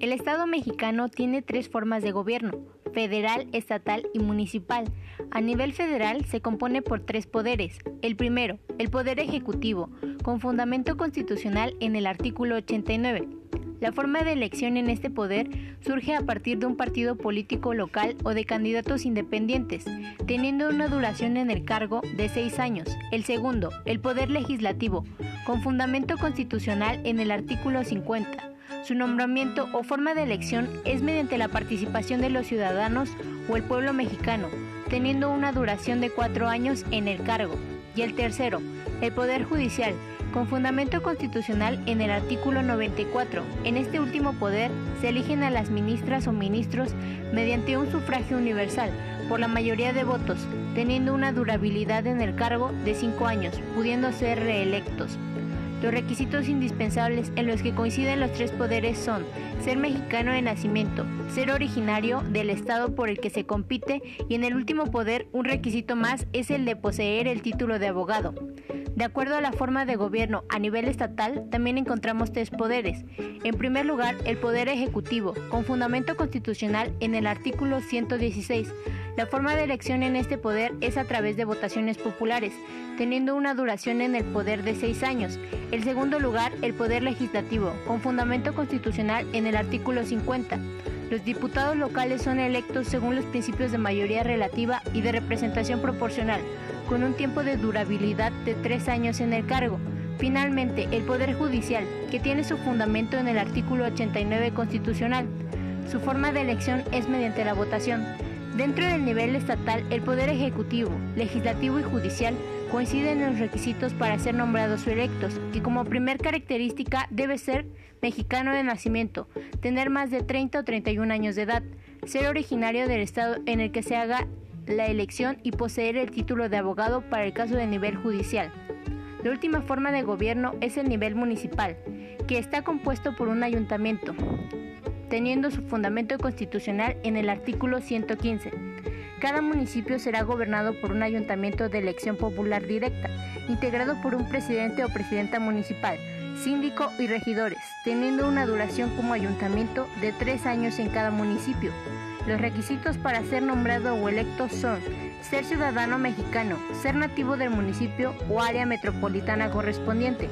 El Estado mexicano tiene tres formas de gobierno, federal, estatal y municipal. A nivel federal se compone por tres poderes. El primero, el Poder Ejecutivo, con fundamento constitucional en el artículo 89. La forma de elección en este poder surge a partir de un partido político local o de candidatos independientes, teniendo una duración en el cargo de seis años. El segundo, el Poder Legislativo, con fundamento constitucional en el artículo 50 su nombramiento o forma de elección es mediante la participación de los ciudadanos o el pueblo mexicano, teniendo una duración de cuatro años en el cargo. Y el tercero, el Poder Judicial, con fundamento constitucional en el artículo 94. En este último poder se eligen a las ministras o ministros mediante un sufragio universal por la mayoría de votos, teniendo una durabilidad en el cargo de cinco años, pudiendo ser reelectos. Los requisitos indispensables en los que coinciden los tres poderes son ser mexicano de nacimiento, ser originario del estado por el que se compite y en el último poder un requisito más es el de poseer el título de abogado. De acuerdo a la forma de gobierno a nivel estatal, también encontramos tres poderes. En primer lugar, el poder ejecutivo, con fundamento constitucional en el artículo 116. La forma de elección en este poder es a través de votaciones populares, teniendo una duración en el poder de seis años. El segundo lugar, el poder legislativo, con fundamento constitucional en el artículo 50. Los diputados locales son electos según los principios de mayoría relativa y de representación proporcional, con un tiempo de durabilidad de tres años en el cargo. Finalmente, el Poder Judicial, que tiene su fundamento en el artículo 89 constitucional. Su forma de elección es mediante la votación. Dentro del nivel estatal, el Poder Ejecutivo, Legislativo y Judicial coinciden en los requisitos para ser nombrados o electos, y como primer característica debe ser mexicano de nacimiento, tener más de 30 o 31 años de edad, ser originario del estado en el que se haga la elección y poseer el título de abogado para el caso de nivel judicial. La última forma de gobierno es el nivel municipal, que está compuesto por un ayuntamiento, teniendo su fundamento constitucional en el artículo 115. Cada municipio será gobernado por un ayuntamiento de elección popular directa, integrado por un presidente o presidenta municipal, síndico y regidores, teniendo una duración como ayuntamiento de tres años en cada municipio. Los requisitos para ser nombrado o electo son ser ciudadano mexicano, ser nativo del municipio o área metropolitana correspondiente,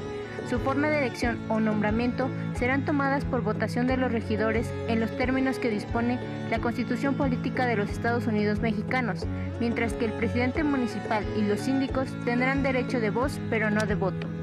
su forma de elección o nombramiento serán tomadas por votación de los regidores en los términos que dispone la Constitución Política de los Estados Unidos Mexicanos, mientras que el presidente municipal y los síndicos tendrán derecho de voz pero no de voto.